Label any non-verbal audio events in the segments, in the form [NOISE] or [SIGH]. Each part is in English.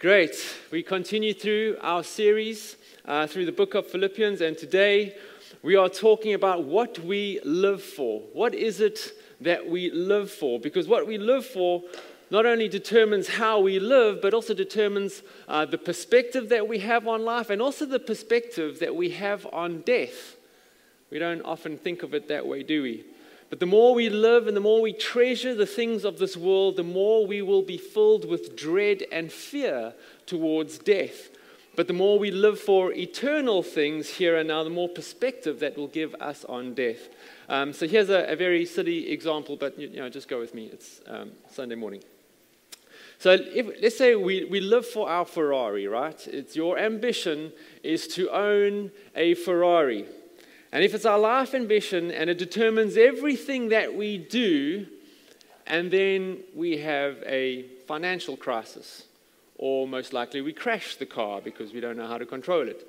Great. We continue through our series uh, through the book of Philippians, and today we are talking about what we live for. What is it that we live for? Because what we live for not only determines how we live, but also determines uh, the perspective that we have on life and also the perspective that we have on death. We don't often think of it that way, do we? But the more we live and the more we treasure the things of this world, the more we will be filled with dread and fear towards death. But the more we live for eternal things here and now, the more perspective that will give us on death. Um, so here's a, a, very silly example, but you, know, just go with me. It's um, Sunday morning. So if, let's say we, we live for our Ferrari, right? It's your ambition is to own a Ferrari. And if it's our life ambition and it determines everything that we do, and then we have a financial crisis, or most likely we crash the car because we don't know how to control it.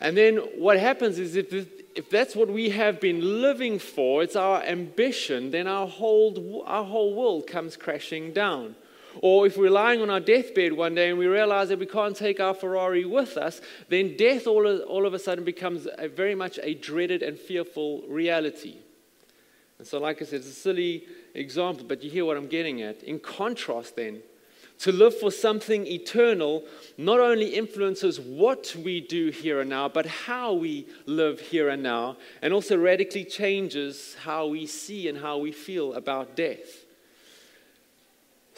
And then what happens is if, if that's what we have been living for, it's our ambition, then our whole, our whole world comes crashing down. Or if we're lying on our deathbed one day and we realize that we can't take our Ferrari with us, then death all of, all of a sudden becomes a, very much a dreaded and fearful reality. And so, like I said, it's a silly example, but you hear what I'm getting at. In contrast, then, to live for something eternal not only influences what we do here and now, but how we live here and now, and also radically changes how we see and how we feel about death.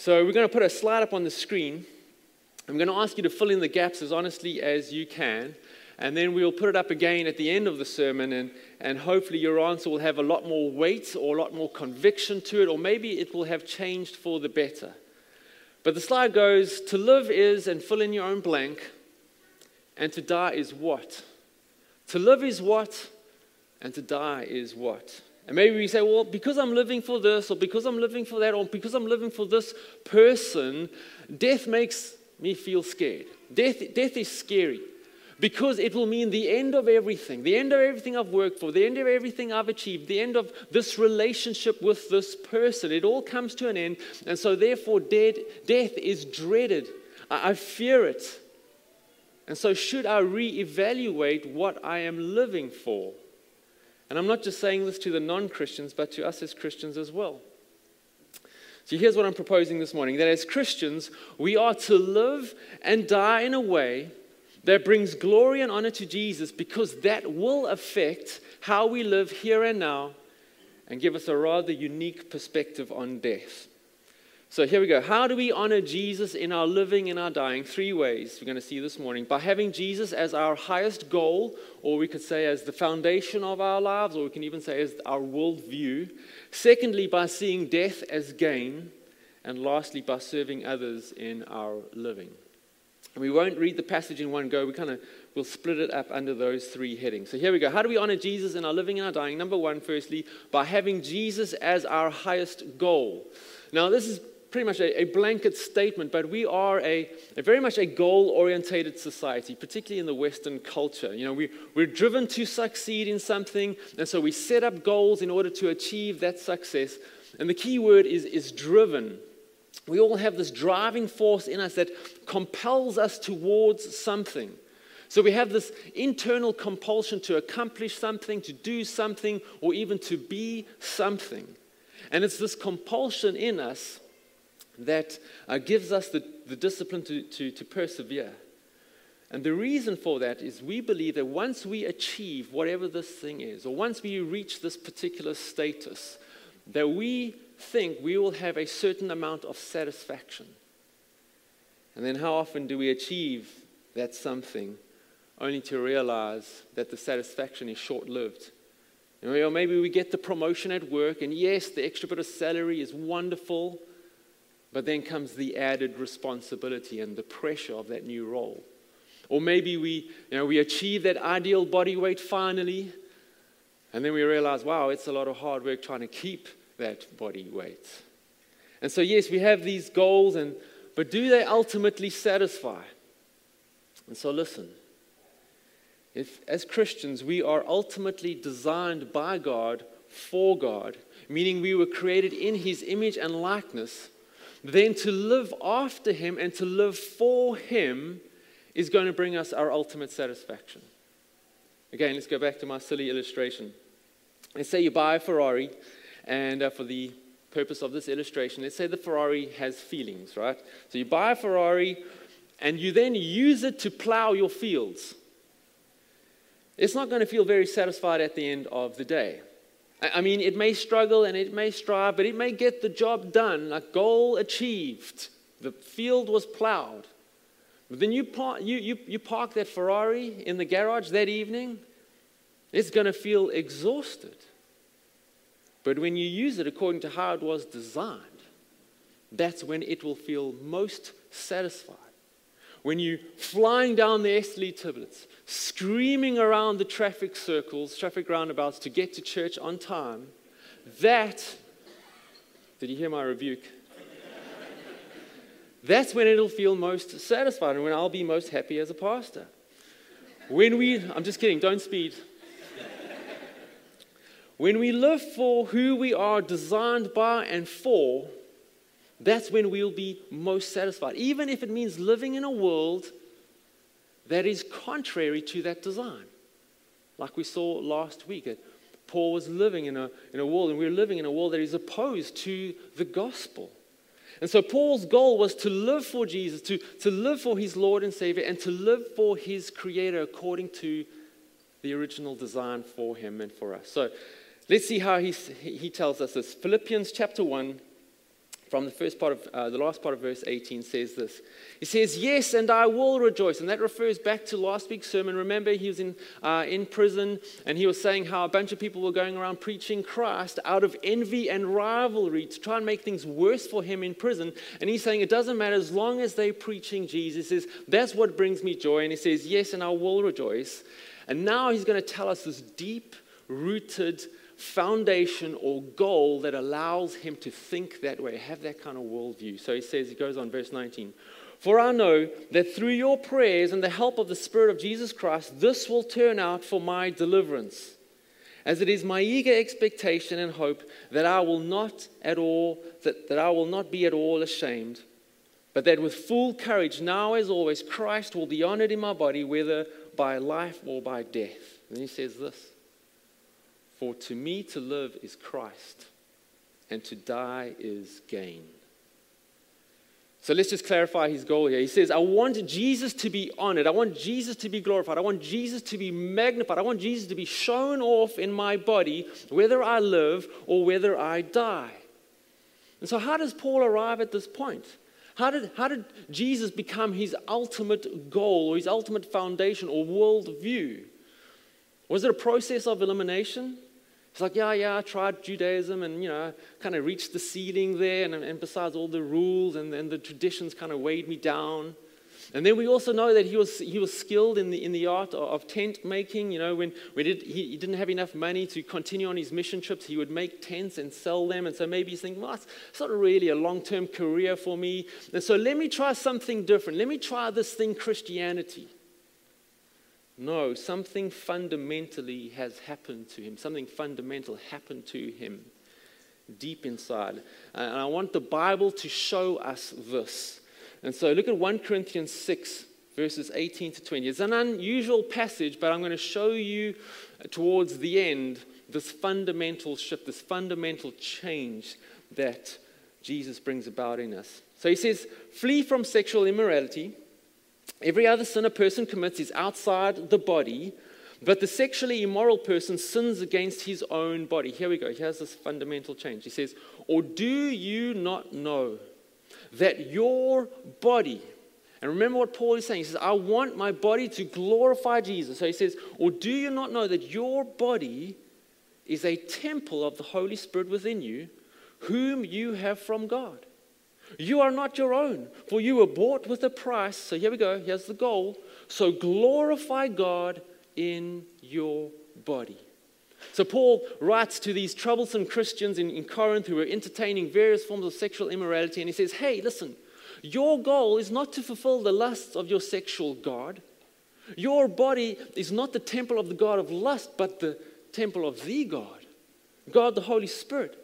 So we're going to put a slide up on the screen. I'm going to ask you to fill in the gaps as honestly as you can. And then we'll put it up again at the end of the sermon, and, and hopefully your answer will have a lot more weight or a lot more conviction to it, or maybe it will have changed for the better. But the slide goes To live is, and fill in your own blank, and to die is what? To live is what, and to die is what? And maybe we say, well, because I'm living for this, or because I'm living for that, or because I'm living for this person, death makes me feel scared. Death, death is scary because it will mean the end of everything, the end of everything I've worked for, the end of everything I've achieved, the end of this relationship with this person. It all comes to an end. And so, therefore, dead, death is dreaded. I, I fear it. And so, should I reevaluate what I am living for? And I'm not just saying this to the non Christians, but to us as Christians as well. So here's what I'm proposing this morning that as Christians, we are to live and die in a way that brings glory and honor to Jesus because that will affect how we live here and now and give us a rather unique perspective on death. So here we go. How do we honor Jesus in our living and our dying? Three ways we're going to see this morning. By having Jesus as our highest goal, or we could say as the foundation of our lives, or we can even say as our worldview. Secondly, by seeing death as gain. And lastly, by serving others in our living. And we won't read the passage in one go. We kind of will split it up under those three headings. So here we go. How do we honor Jesus in our living and our dying? Number one, firstly, by having Jesus as our highest goal. Now, this is pretty much a, a, blanket statement, but we are a, a very much a goal orientated society, particularly in the Western culture. You know, we, we're driven to succeed in something, and so we set up goals in order to achieve that success. And the key word is, is driven. We all have this driving force in us that compels us towards something. So we have this internal compulsion to accomplish something, to do something, or even to be something. And it's this compulsion in us that uh, gives us the, the discipline to, to, to persevere. And the reason for that is we believe that once we achieve whatever this thing is, or once we reach this particular status, that we think we will have a certain amount of satisfaction. And then how often do we achieve that something only to realize that the satisfaction is short lived? Or maybe we get the promotion at work, and yes, the extra bit of salary is wonderful, but then comes the added responsibility and the pressure of that new role. Or maybe we, you know, we achieve that ideal body weight finally, and then we realize, wow, it's a lot of hard work trying to keep that body weight. And so, yes, we have these goals, and, but do they ultimately satisfy? And so, listen. If, as Christians, we are ultimately designed by God for God, meaning we were created in His image and likeness, then to live after him and to live for him is going to bring us our ultimate satisfaction. Again, let's go back to my silly illustration. Let's say you buy a Ferrari, and uh, for the purpose of this illustration, let's say the Ferrari has feelings, right? So you buy a Ferrari, and you then use it to plow your fields. It's not going to feel very satisfied at the end of the day. I mean, it may struggle and it may strive, but it may get the job done, like goal achieved. The field was plowed. But then you park, you, you, you park that Ferrari in the garage that evening, it's going to feel exhausted. But when you use it according to how it was designed, that's when it will feel most satisfied. When you're flying down the Esterly Tiblets, screaming around the traffic circles, traffic roundabouts to get to church on time, that, did you hear my rebuke? That's when it'll feel most satisfied and when I'll be most happy as a pastor. When we, I'm just kidding, don't speed. when we live for who we are designed by and for, that's when we'll be most satisfied. Even if it means living in a world that is contrary to that design. Like we saw last week, that Paul was living in a, in a world, and we're living in a world that is opposed to the gospel. And so Paul's goal was to live for Jesus, to, to live for his Lord and Savior, and to live for his Creator according to the original design for him and for us. So let's see how he, he tells us this. Philippians chapter 1, from the first part of uh, the last part of verse 18 says this. He says, Yes, and I will rejoice. And that refers back to last week's sermon. Remember, he was in, uh, in prison and he was saying how a bunch of people were going around preaching Christ out of envy and rivalry to try and make things worse for him in prison. And he's saying, It doesn't matter as long as they're preaching Jesus. He says, That's what brings me joy. And he says, Yes, and I will rejoice. And now he's going to tell us this deep rooted foundation or goal that allows him to think that way, have that kind of worldview. So he says, he goes on, verse 19. For I know that through your prayers and the help of the Spirit of Jesus Christ, this will turn out for my deliverance. As it is my eager expectation and hope that I will not at all, that, that I will not be at all ashamed, but that with full courage, now as always, Christ will be honored in my body, whether by life or by death. And he says this for to me to live is Christ, and to die is gain. So let's just clarify his goal here. He says, I want Jesus to be honored. I want Jesus to be glorified. I want Jesus to be magnified. I want Jesus to be shown off in my body, whether I live or whether I die. And so, how does Paul arrive at this point? How did, how did Jesus become his ultimate goal or his ultimate foundation or worldview? Was it a process of elimination? It's like, yeah, yeah, I tried Judaism and, you know, kind of reached the ceiling there. And, and besides all the rules and, and the traditions kind of weighed me down. And then we also know that he was, he was skilled in the, in the art of tent making. You know, when, when he, he, didn't have enough money to continue on his mission trips, he would make tents and sell them. And so maybe he's thinking, well, it's not really a long term career for me. And so let me try something different. Let me try this thing, Christianity. No, something fundamentally has happened to him. Something fundamental happened to him deep inside. Uh, and I want the Bible to show us this. And so look at 1 Corinthians 6, verses 18 to 20. It's an unusual passage, but I'm going to show you uh, towards the end this fundamental shift, this fundamental change that Jesus brings about in us. So he says, Flee from sexual immorality. Every other sin a person commits is outside the body, but the sexually immoral person sins against his own body. Here we go. Here's this fundamental change. He says, Or do you not know that your body, and remember what Paul is saying, he says, I want my body to glorify Jesus. So he says, Or do you not know that your body is a temple of the Holy Spirit within you, whom you have from God? You are not your own, for you were bought with a price. So here we go. Here's the goal. So glorify God in your body. So Paul writes to these troublesome Christians in, in Corinth who were entertaining various forms of sexual immorality, and he says, Hey, listen, your goal is not to fulfill the lusts of your sexual God. Your body is not the temple of the God of lust, but the temple of the God, God the Holy Spirit.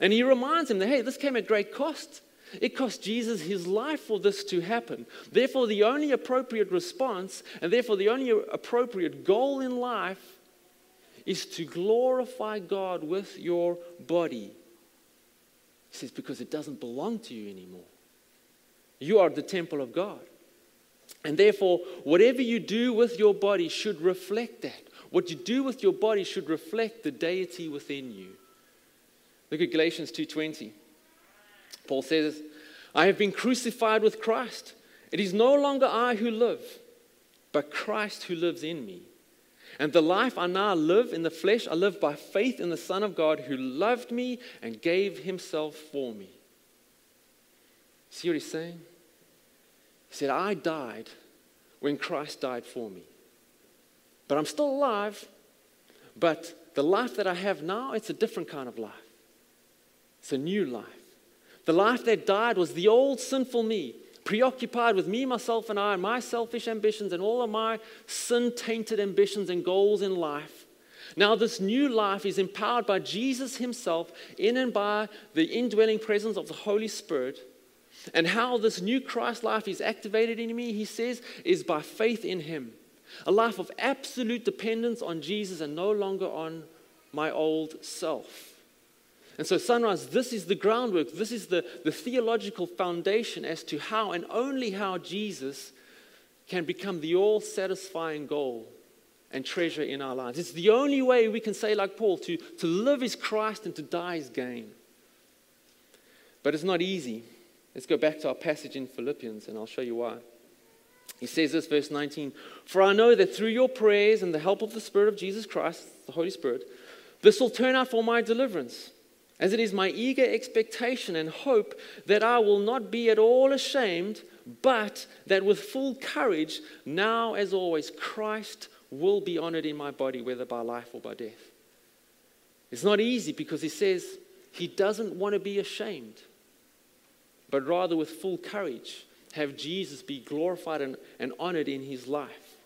And he reminds him that, hey, this came at great cost. It cost Jesus his life for this to happen. Therefore, the only appropriate response, and therefore the only appropriate goal in life, is to glorify God with your body. He says, because it doesn't belong to you anymore. You are the temple of God. And therefore, whatever you do with your body should reflect that. What you do with your body should reflect the deity within you. Look at Galatians 2:20. Paul says, I have been crucified with Christ. It is no longer I who live, but Christ who lives in me. And the life I now live in the flesh, I live by faith in the Son of God who loved me and gave himself for me. See what he's saying? He said, I died when Christ died for me. But I'm still alive, but the life that I have now, it's a different kind of life. It's a new life. The life that died was the old sinful me, preoccupied with me, myself, and I, and my selfish ambitions, and all of my sin tainted ambitions and goals in life. Now, this new life is empowered by Jesus Himself in and by the indwelling presence of the Holy Spirit. And how this new Christ life is activated in me, He says, is by faith in Him. A life of absolute dependence on Jesus and no longer on my old self. And so, Sunrise, this is the groundwork, this is the, the theological foundation as to how and only how Jesus can become the all satisfying goal and treasure in our lives. It's the only way we can say, like Paul, to, to live is Christ and to die is gain. But it's not easy. Let's go back to our passage in Philippians and I'll show you why. He says this, verse 19 For I know that through your prayers and the help of the Spirit of Jesus Christ, the Holy Spirit, this will turn out for my deliverance as it is my eager expectation and hope that I will not be at all ashamed, but that with full courage, now as always, Christ will be honored in my body, whether by life or by death. It's not easy because he says he doesn't want to be ashamed, but rather with full courage, have Jesus be glorified and, and honored in his life.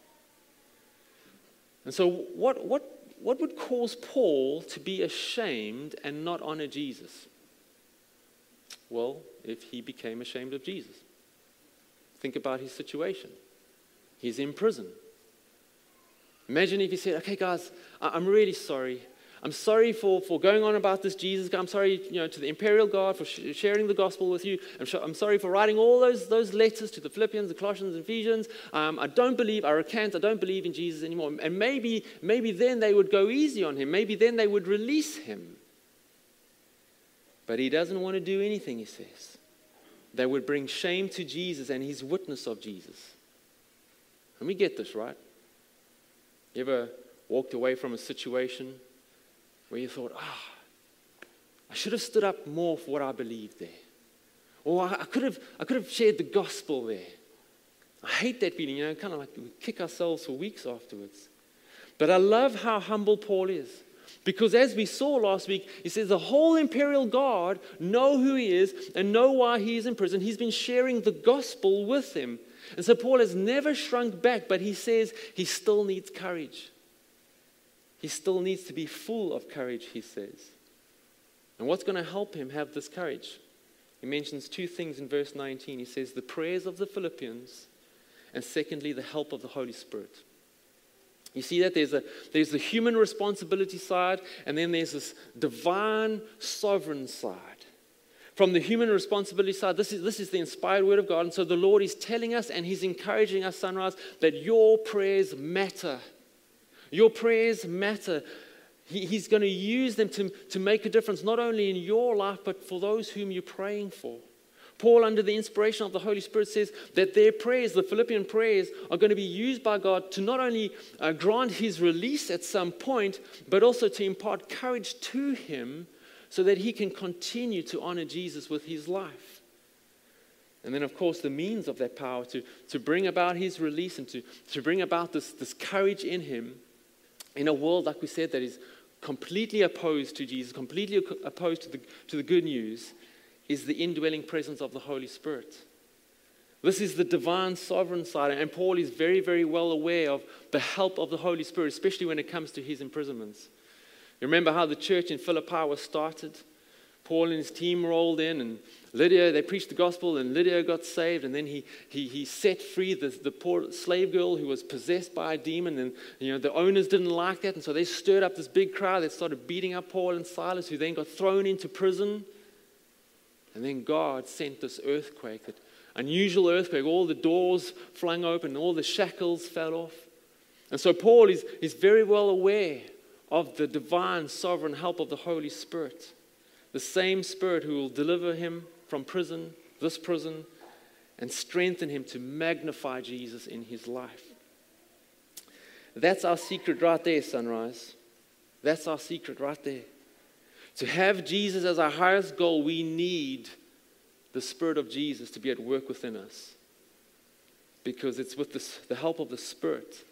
And so, what, what what would cause Paul to be ashamed and not honor Jesus? Well, if he became ashamed of Jesus. Think about his situation. He's in prison. Imagine if he said, Okay, guys, I'm really sorry. I'm sorry for, for going on about this Jesus. guy. I'm sorry you know, to the imperial guard for sh- sharing the gospel with you. I'm, sh- I'm, sorry for writing all those, those letters to the Philippians, the Colossians, and Ephesians. Um, I don't believe, I recant, I don't believe in Jesus anymore. And maybe, maybe then they would go easy on him. Maybe then they would release him. But he doesn't want to do anything, he says. They would bring shame to Jesus and his witness of Jesus. And we get this right. You ever walked away from a situation where you thought, ah, I should have stood up more for what I believed there. Or I, could have, I could have shared the gospel there. I hate that feeling, you know, kind of like we kick ourselves for weeks afterwards. But I love how humble Paul is. Because as we saw last week, he says the whole imperial guard know who he is and know why he is in prison. He's been sharing the gospel with them. And so Paul has never shrunk back, but he says he still needs courage. He still needs to be full of courage, he says. And what's going to help him have this courage? He mentions two things in verse 19. He says, the prayers of the Philippians, and secondly, the help of the Holy Spirit. You see that there's, a, there's the human responsibility side, and then there's this divine sovereign side. From the human responsibility side, this is, this is the inspired word of God. And so the Lord is telling us and He's encouraging us, Sunrise, that your prayers matter. Your prayers matter. He, he's going to use them to, to make a difference, not only in your life, but for those whom you're praying for. Paul, under the inspiration of the Holy Spirit, says that their prayers, the Philippian prayers, are going to be used by God to not only uh, grant his release at some point, but also to impart courage to him so that he can continue to honor Jesus with his life. And then, of course, the means of that power to, to bring about his release and to, to bring about this, this courage in him in a world, like we said, that is completely opposed to Jesus, completely opposed to the, to the good news, is the indwelling presence of the Holy Spirit. This is the divine sovereign side, and Paul is very, very well aware of the help of the Holy Spirit, especially when it comes to his imprisonments. You remember how the church in Philippi was started? Paul and his team rolled in, and Lydia, they preached the gospel, and Lydia got saved, and then he, he, he set free the, the poor slave girl who was possessed by a demon, and you know, the owners didn't like that, and so they stirred up this big crowd that started beating up Paul and Silas, who then got thrown into prison. And then God sent this earthquake, that unusual earthquake, all the doors flung open, all the shackles fell off. And so Paul is, is very well aware of the divine sovereign help of the Holy Spirit, the same Spirit who will deliver him from prison, this prison, and strengthen him to magnify Jesus in his life. That's our secret right there, Sunrise. That's our secret right there. To have Jesus as our highest goal, we need the Spirit of Jesus to be at work within us. Because it's with this, the help of the Spirit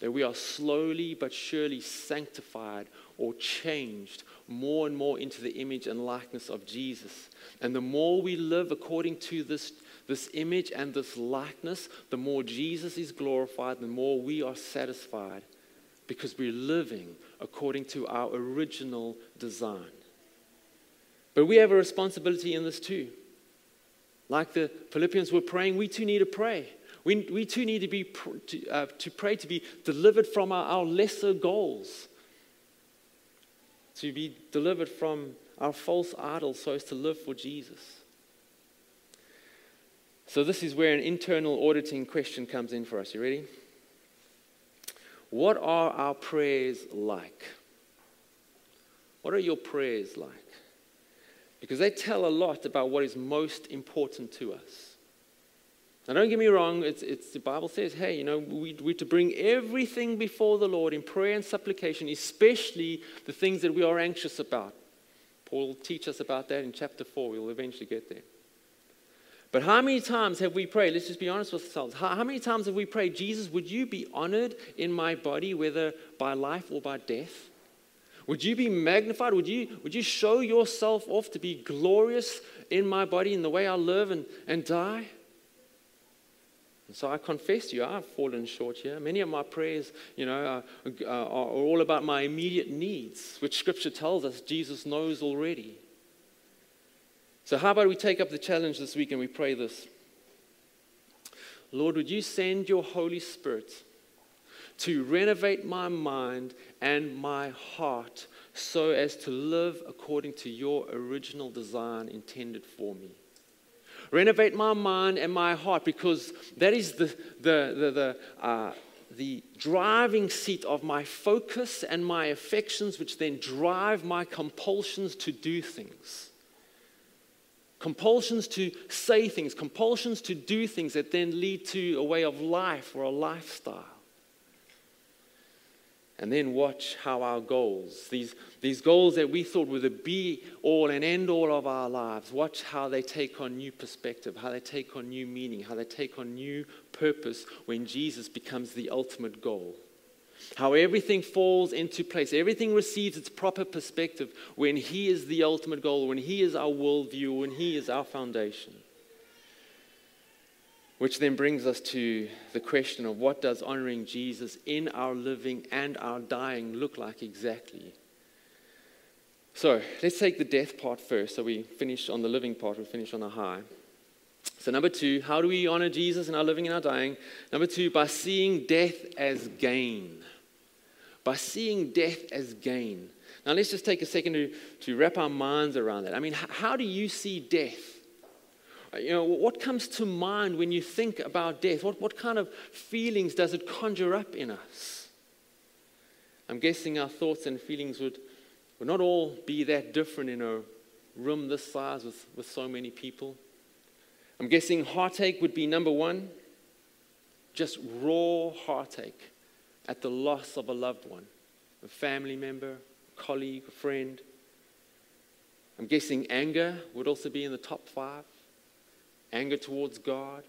that we are slowly but surely sanctified or changed more and more into the image and likeness of Jesus. And the more we live according to this, this image and this likeness, the more Jesus is glorified, the more we are satisfied because we're living according to our original design. But we have a responsibility in this too. Like the Philippians were praying, we too need to pray. We, we too need to, be, to, uh, to pray to be delivered from our, our lesser goals, to be delivered from our false idols so as to live for Jesus. So, this is where an internal auditing question comes in for us. You ready? What are our prayers like? What are your prayers like? Because they tell a lot about what is most important to us. Now, don't get me wrong, it's, it's, the Bible says, hey, you know, we, we're to bring everything before the Lord in prayer and supplication, especially the things that we are anxious about. Paul will teach us about that in chapter 4. We'll eventually get there. But how many times have we prayed? Let's just be honest with ourselves. How, how many times have we prayed, Jesus, would you be honored in my body, whether by life or by death? Would you be magnified? Would you, would you show yourself off to be glorious in my body, in the way I live and, and die? And so I confess to you, I've fallen short here. Many of my prayers, you know, are, are, all about my immediate needs, which Scripture tells us Jesus knows already. So, how about we take up the challenge this week and we pray this? Lord, would you send your Holy Spirit to renovate my mind and my heart so as to live according to your original design intended for me? Renovate my mind and my heart because that is the, the, the, the, uh, the driving seat of my focus and my affections, which then drive my compulsions to do things. Compulsions to say things, compulsions to do things that then lead to a way of life or a lifestyle. And then watch how our goals, these, these goals that we thought were the be all and end all of our lives, watch how they take on new perspective, how they take on new meaning, how they take on new purpose when Jesus becomes the ultimate goal. How everything falls into place, everything receives its proper perspective when He is the ultimate goal, when He is our worldview, when He is our foundation. Which then brings us to the question of what does honoring Jesus in our living and our dying look like exactly? So let's take the death part first. So we finish on the living part, we finish on a high. So, number two, how do we honor Jesus in our living and our dying? Number two, by seeing death as gain. By seeing death as gain. Now, let's just take a second to, to wrap our minds around that. I mean, how do you see death? You know, what comes to mind when you think about death? What, what kind of feelings does it conjure up in us? I'm guessing our thoughts and feelings would, would not all be that different in a room this size with, with so many people. I'm guessing heartache would be number one, just raw heartache at the loss of a loved one, a family member, a colleague, a friend. I'm guessing anger would also be in the top five anger towards God,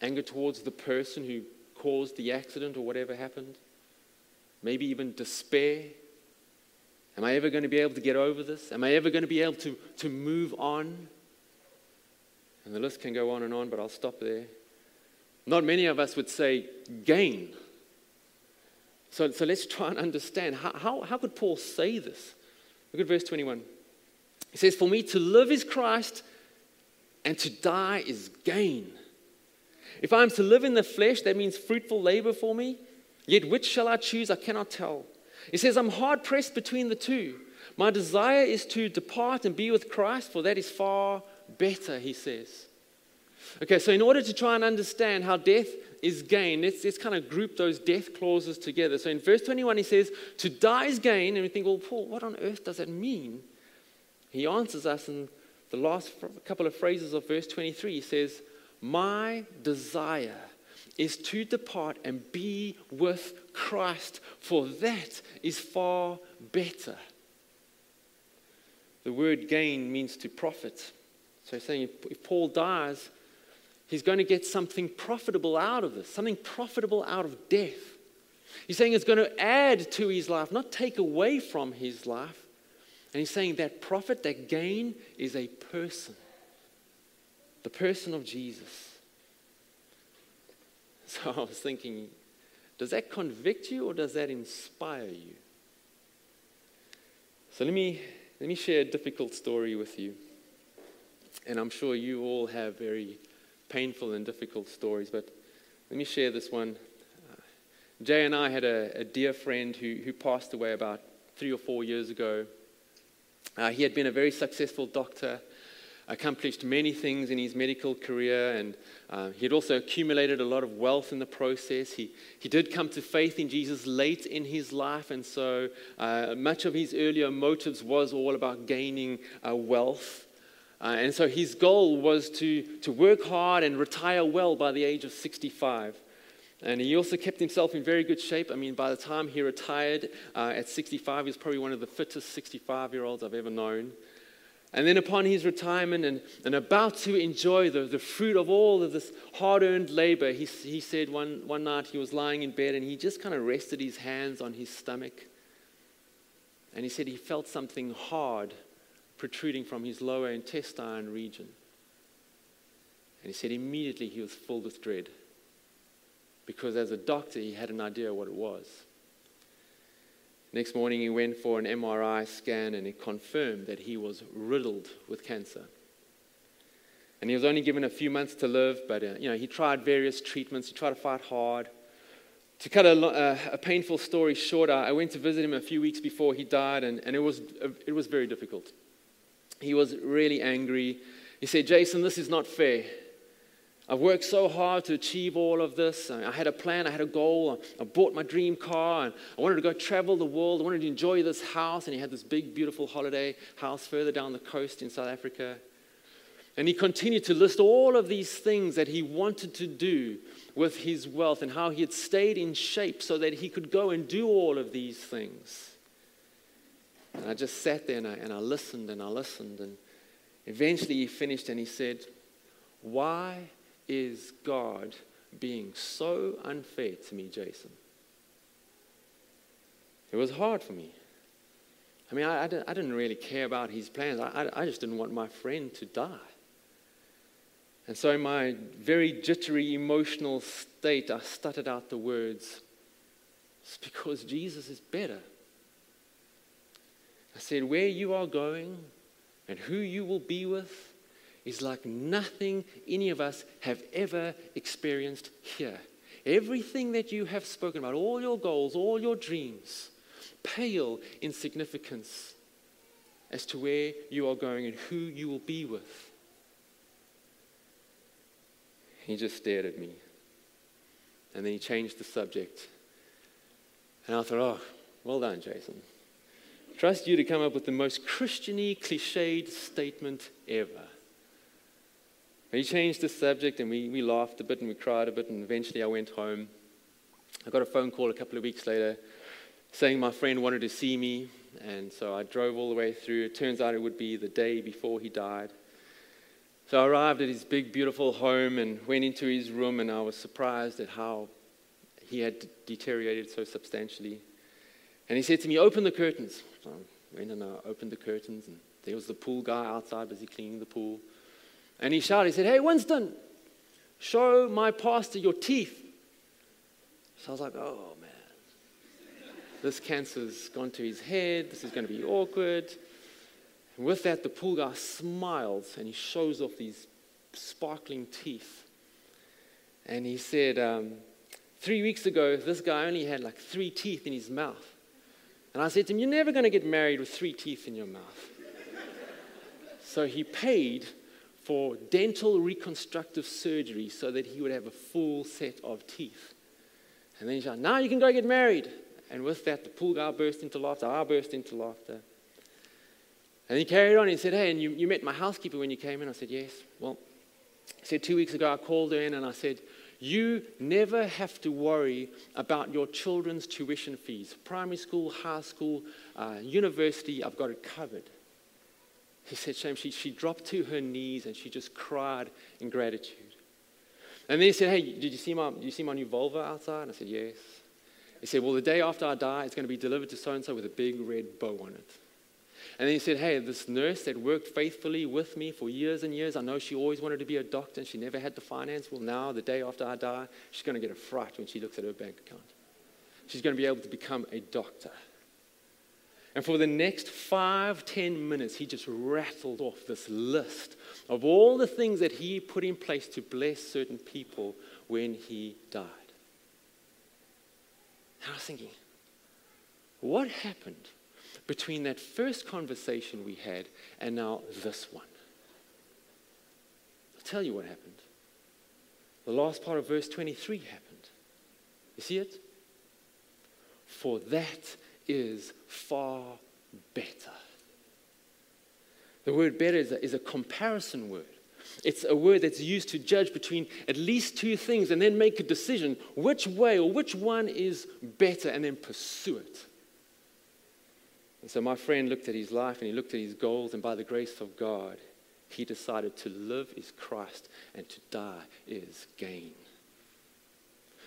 anger towards the person who caused the accident or whatever happened, maybe even despair. Am I ever going to be able to get over this? Am I ever going to be able to, to move on? And the list can go on and on, but I'll stop there. Not many of us would say gain. So, so let's try and understand how, how, how could Paul say this? Look at verse 21. He says, For me to live is Christ and to die is gain. If I am to live in the flesh, that means fruitful labor for me. Yet which shall I choose? I cannot tell. He says, I'm hard pressed between the two. My desire is to depart and be with Christ, for that is far better, he says. Okay, so in order to try and understand how death is gain, let's, let's kind of group those death clauses together. So in verse 21, he says, To die is gain. And we think, well, Paul, what on earth does that mean? He answers us in the last couple of phrases of verse 23. He says, My desire is to depart and be with Christ, for that is far better. The word gain means to profit. So he's saying if Paul dies, he's going to get something profitable out of this, something profitable out of death. He's saying it's going to add to his life, not take away from his life. And he's saying that profit, that gain, is a person the person of Jesus. [LAUGHS] So I was thinking, does that convict you or does that inspire you? So let me, let me share a difficult story with you. And I'm sure you all have very painful and difficult stories, but let me share this one. Uh, Jay and I had a, a, dear friend who, who passed away about three or four years ago. Uh, he had been a very successful doctor accomplished many things in his medical career, and uh, he had also accumulated a lot of wealth in the process. He, he did come to faith in Jesus late in his life, and so uh, much of his earlier motives was all about gaining uh, wealth. Uh, and so his goal was to, to work hard and retire well by the age of 65. And he also kept himself in very good shape. I mean, by the time he retired uh, at 65, he was probably one of the fittest 65 year olds I've ever known. And then, upon his retirement and, and about to enjoy the, the fruit of all of this hard earned labor, he, he said one, one night he was lying in bed and he just kind of rested his hands on his stomach. And he said he felt something hard protruding from his lower intestine region. And he said immediately he was filled with dread because, as a doctor, he had an idea what it was. Next morning, he went for an MRI scan and it confirmed that he was riddled with cancer. And he was only given a few months to live, but uh, you know, he tried various treatments. He tried to fight hard. To cut a, a, a painful story short, I went to visit him a few weeks before he died, and, and it, was, it was very difficult. He was really angry. He said, Jason, this is not fair. I've worked so hard to achieve all of this. I had a plan, I had a goal. I bought my dream car, and I wanted to go travel the world. I wanted to enjoy this house, and he had this big, beautiful holiday house further down the coast in South Africa. And he continued to list all of these things that he wanted to do with his wealth and how he had stayed in shape so that he could go and do all of these things. And I just sat there and I, and I listened and I listened. And eventually he finished and he said, Why is God being so unfair to me, Jason? It was hard for me. I mean, I, I, didn't, I didn't really care about his plans. I, I, just didn't want my friend to die. And so, in my very jittery, emotional state, I stuttered out the words, It's because Jesus is better. I said, Where you are going and who you will be with is like nothing any of us have ever experienced here. Everything that you have spoken about, all your goals, all your dreams, pale in significance as to where you are going and who you will be with. He just stared at me. And then he changed the subject. And I thought, oh, well done, Jason. Trust you to come up with the most Christiany, cliched statement ever. He changed the subject and we, we laughed a bit and we cried a bit, and eventually I went home. I got a phone call a couple of weeks later saying my friend wanted to see me, and so I drove all the way through. It turns out it would be the day before he died. So I arrived at his big, beautiful home and went into his room, and I was surprised at how he had deteriorated so substantially. And he said to me, Open the curtains. So I went and I opened the curtains, and there was the pool guy outside busy cleaning the pool. And he shouted, he said, Hey, Winston, show my pastor your teeth. So I was like, Oh, man. This cancer's gone to his head. This is going to be awkward. And with that, the pool guy smiles and he shows off these sparkling teeth. And he said, um, Three weeks ago, this guy only had like three teeth in his mouth. And I said to him, You're never going to get married with three teeth in your mouth. so he paid for dental reconstructive surgery so that he would have a full set of teeth. And then he said, Now you can go get married. And with that, the pool guy burst into laughter. I burst into laughter. And he carried on. He said, Hey, and you, you met my housekeeper when you came in? I said, Yes. Well, he said, Two weeks ago, I called her in and I said, You never have to worry about your children's tuition fees. Primary school, high school, uh, university, I've got it covered. He said, Shame, she, she dropped to her knees and she just cried in gratitude. And then he said, Hey, did you see my, you see my new Volvo outside? And I said, Yes. He said, Well, the day after I die, it's going to be delivered to so and so with a big red bow on it. And then he said, Hey, this nurse that worked faithfully with me for years and years, I know she always wanted to be a doctor and she never had the finance. Well, now, the day after I die, she's going to get a fright when she looks at her bank account. She's going to be able to become a doctor. And for the next five, ten minutes, he just rattled off this list of all the things that he put in place to bless certain people when he died. And I was thinking, what happened between that first conversation we had and now this one? I'll tell you what happened. The last part of verse 23 happened. You see it? For that is far better. The word better is a, is a comparison word. It's a word that's used to judge between at least two things and then make a decision which way or which one is better and then pursue it. And so my friend looked at his life and he looked at his goals, and by the grace of God, he decided to live is Christ and to die is gain.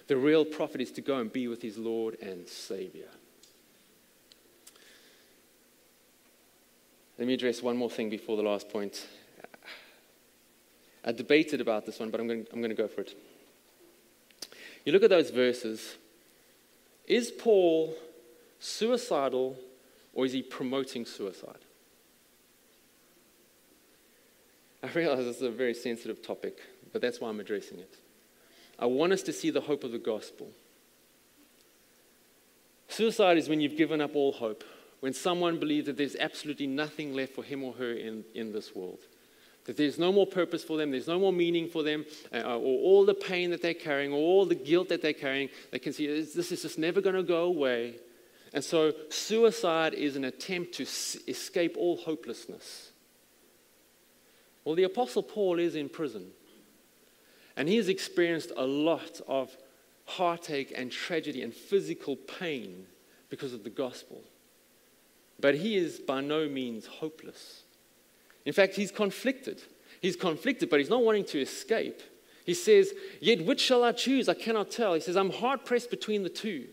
The real profit is to go and be with his Lord and Savior. Let me address one more thing before the last point. I debated about this one, but I'm going, I'm going to go for it. You look at those verses. Is Paul suicidal or is he promoting suicide? I realize this is a very sensitive topic, but that's why I'm addressing it. I want us to see the hope of the gospel. Suicide is when you've given up all hope when someone believes that there's absolutely nothing left for him or her in, in this world. That there's no more purpose for them, there's no more meaning for them, uh, or all the pain that they're carrying, or all the guilt that they're carrying, they can see this is just never going to go away. And so, suicide is an attempt to s- escape all hopelessness. Well, the Apostle Paul is in prison, and he has experienced a lot of heartache and tragedy and physical pain because of the gospel. But he is by no means hopeless. In fact, he's conflicted. He's conflicted, but he's not wanting to escape. He says, Yet which shall I choose? I cannot tell. He says, I'm hard pressed between the two.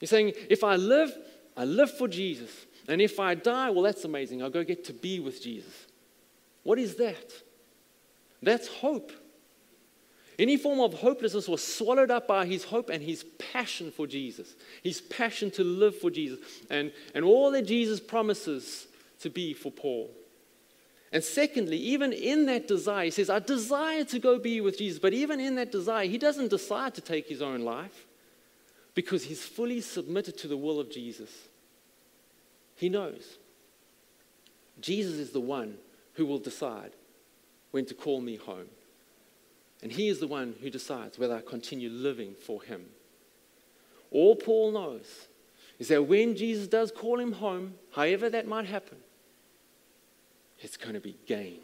He's saying, If I live, I live for Jesus. And if I die, well, that's amazing. I'll go get to be with Jesus. What is that? That's hope. Any form of hopelessness was swallowed up by his hope and his passion for Jesus, his passion to live for Jesus, and, and all that Jesus promises to be for Paul. And secondly, even in that desire, he says, I desire to go be with Jesus. But even in that desire, he doesn't decide to take his own life because he's fully submitted to the will of Jesus. He knows Jesus is the one who will decide when to call me home. And he is the one who decides whether I continue living for him. All Paul knows is that when Jesus does call him home, however that might happen, it's going to be gain.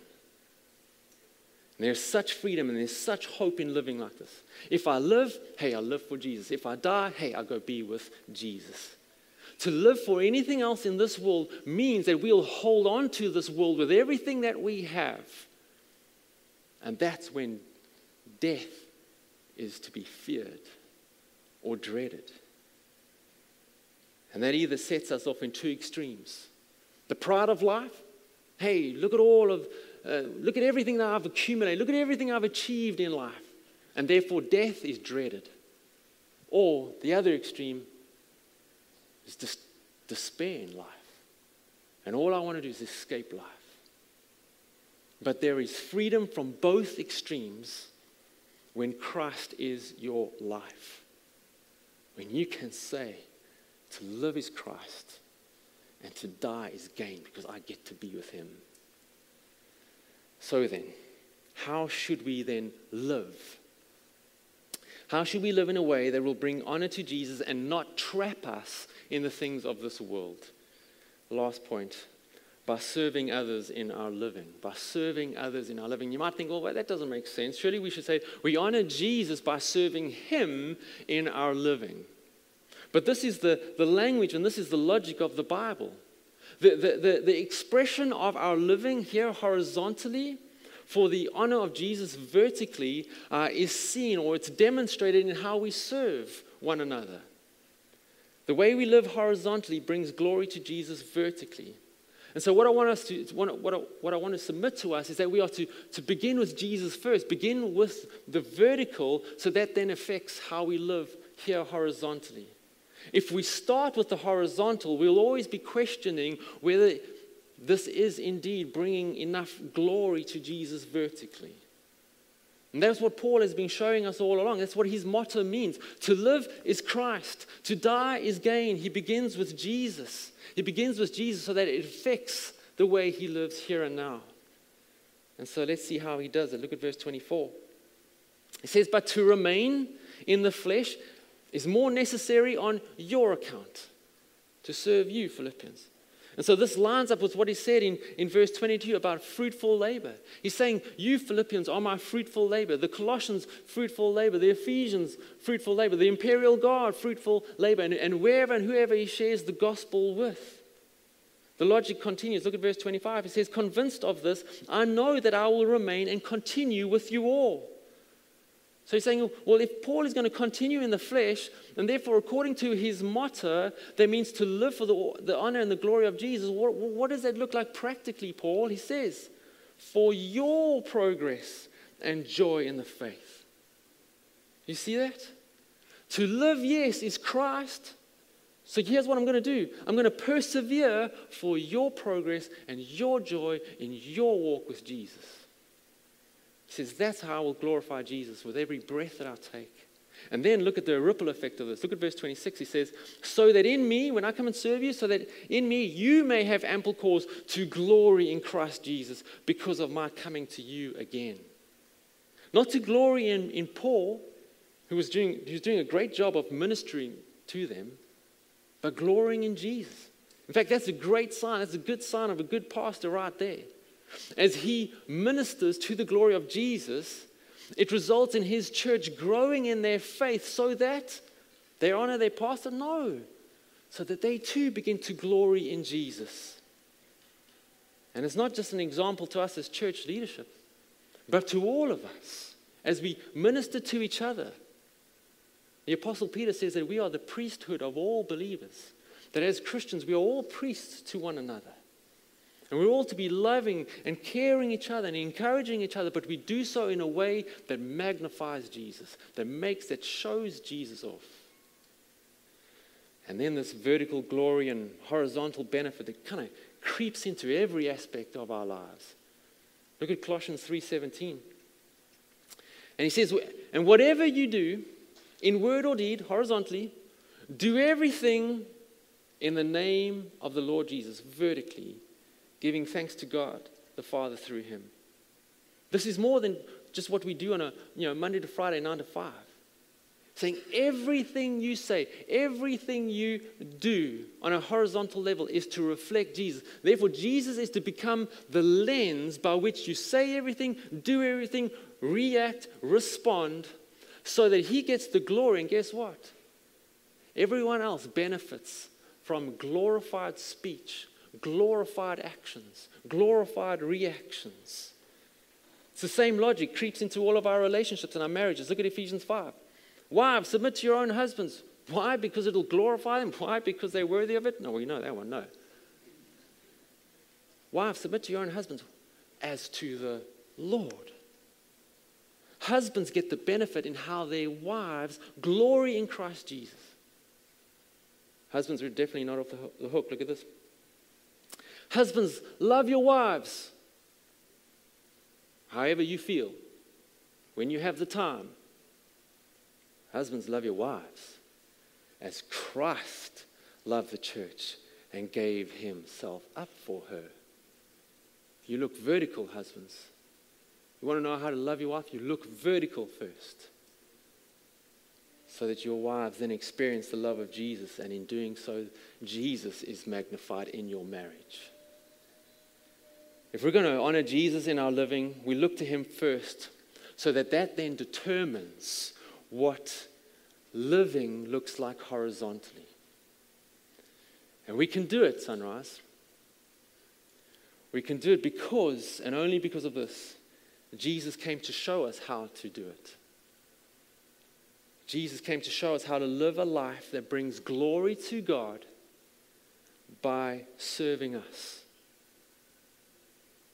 And there's such freedom and there's such hope in living like this. If I live, hey, I live for Jesus. If I die, hey, I go be with Jesus. To live for anything else in this world means that we'll hold on to this world with everything that we have. And that's when death is to be feared or dreaded. And that either sets us off in two extremes. The pride of life, hey, look at all of, uh, look at everything that I've accumulated, look at everything I've achieved in life. And therefore, death is dreaded. Or the other extreme is just despair in life. And all I want to do is escape life. But there is freedom from both extremes when Christ is your life. When you can say, to live is Christ and to die is gain because I get to be with Him. So then, how should we then live? How should we live in a way that will bring honor to Jesus and not trap us in the things of this world? Last point by serving others in our living. By serving others in our living. You might think, well, that doesn't make sense. Surely we should say we honor Jesus by serving Him in our living. But this is the, the language and this is the logic of the Bible. The, the, the, the expression of our living here horizontally for the honor of Jesus vertically uh, is seen or it's demonstrated in how we serve one another. The way we live horizontally brings glory to Jesus vertically. And so, what I want us to, what I, what I want to submit to us is that we are to, to begin with Jesus first, begin with the vertical, so that then affects how we live here horizontally. If we start with the horizontal, we'll always be questioning whether this is indeed bringing enough glory to Jesus vertically. And that's what Paul has been showing us all along. That's what his motto means. To live is Christ, to die is gain. He begins with Jesus. He begins with Jesus so that it affects the way he lives here and now. And so let's see how he does it. Look at verse 24. It says, But to remain in the flesh is more necessary on your account to serve you, Philippians. And so this lines up with what he said in, in verse 22 about fruitful labor. He's saying, You Philippians are my fruitful labor. The Colossians, fruitful labor. The Ephesians, fruitful labor. The imperial guard, fruitful labor. And, and wherever and whoever he shares the gospel with. The logic continues. Look at verse 25. He says, Convinced of this, I know that I will remain and continue with you all so he's saying, well, if Paul is going to continue in the flesh, and therefore, according to his motto, that means to live for the, the honor and the glory of Jesus, what, what does that look like practically, Paul? He says, for your progress and joy in the faith. You see that? To live, yes, is Christ. So here's what I'm going to do I'm going to persevere for your progress and your joy in your walk with Jesus. He says, That's how I will glorify Jesus with every breath that I take. And then look at the ripple effect of this. Look at verse 26. He says, So that in me, when I come and serve you, so that in me you may have ample cause to glory in Christ Jesus because of my coming to you again. Not to glory in, in Paul, who was, doing, who was doing a great job of ministering to them, but glorying in Jesus. In fact, that's a great sign. That's a good sign of a good pastor right there. As he ministers to the glory of Jesus, it results in his church growing in their faith so that they honor their pastor? No. So that they too begin to glory in Jesus. And it's not just an example to us as church leadership, but to all of us as we minister to each other. The Apostle Peter says that we are the priesthood of all believers, that as Christians, we are all priests to one another. And we're all to be loving and caring each other and encouraging each other, but we do so in a way that magnifies Jesus, that makes, that shows Jesus off. And then this vertical glory and horizontal benefit that kind of creeps into every aspect of our lives. Look at Colossians 3:17. And he says, "And whatever you do, in word or deed, horizontally, do everything in the name of the Lord Jesus, vertically, giving thanks to God the Father through him. This is more than just what we do on a you know, Monday to Friday, 9 to 5. Saying everything you say, everything you do on a horizontal level is to reflect Jesus. Therefore, Jesus is to become the lens by which you say everything, do everything, react, respond, so that He gets the glory. And guess what? Everyone else benefits from glorified speech, glorified actions, glorified reactions. It's the same logic creeps into all of our relationships and our marriages. Look at Ephesians 5. Wives, submit to your own husbands. Why? Because it'll glorify them. Why? Because they're worthy of it? No, you know that one. No. Wives, submit to your own husbands as to the Lord. Husbands get the benefit in how their wives glory in Christ Jesus. Husbands are definitely not off the hook. Look at this. Husbands, love your wives. However, you feel when you have the time. Husbands, love your wives as Christ loved the church and gave himself up for her. You look vertical, husbands. You want to know how to love your wife? You look vertical first. So that your wives then experience the love of Jesus, and in doing so, Jesus is magnified in your marriage. If we're going to honor Jesus in our living, we look to him first, so that that then determines what living looks like horizontally. And we can do it, Sunrise. We can do it because, and only because of this, Jesus came to show us how to do it. Jesus came to show us how to live a life that brings glory to God by serving us.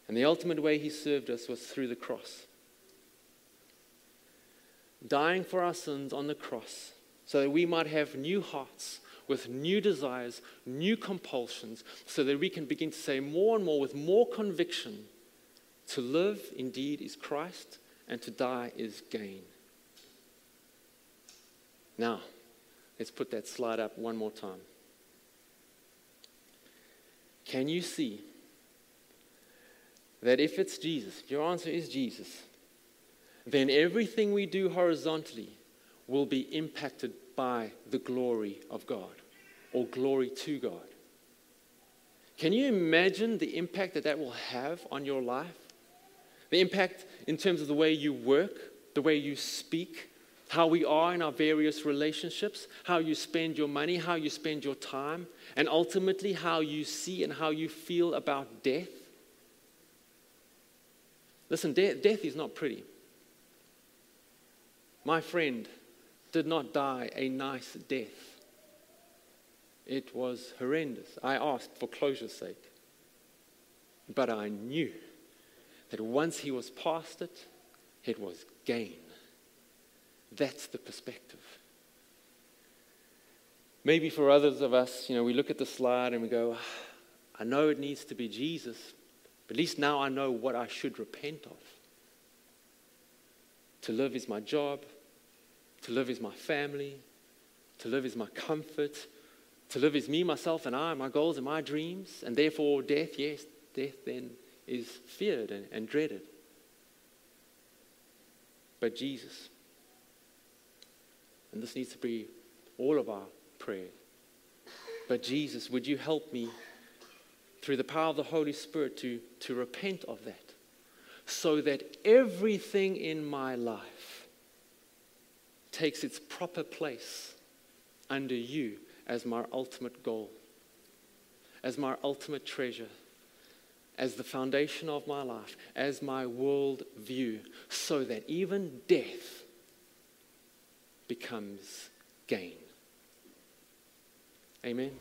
And the ultimate way he served us was through the cross. Dying for our sins on the cross so that we might have new hearts with new desires, new compulsions, so that we can begin to say more and more with more conviction to live indeed is Christ, and to die is gain. Now, let's put that slide up one more time. Can you see that if it's Jesus, if your answer is Jesus, then everything we do horizontally will be impacted by the glory of God or glory to God. Can you imagine the impact that that will have on your life? The impact in terms of the way you work, the way you speak, how we are in our various relationships, how you spend your money, how you spend your time, and ultimately how you see and how you feel about death. Listen, de- death is not pretty. My friend did not die a nice death. It was horrendous. I asked for closure's sake. But I knew that once he was past it, it was gain. That's the perspective. Maybe for others of us, you know, we look at the slide and we go, ah, I know it needs to be Jesus, but at least now I know what I should repent of. To live is my job, to live is my family, to live is my comfort, to live is me, myself, and I, my goals and my dreams, and therefore death, yes, death then is feared and, and dreaded. But Jesus, and this needs to be all of our prayer. But Jesus, would you help me through the power of the Holy Spirit to, to repent of that so that everything in my life takes its proper place under you as my ultimate goal, as my ultimate treasure, as the foundation of my life, as my world view, so that even death becomes gain. Amen.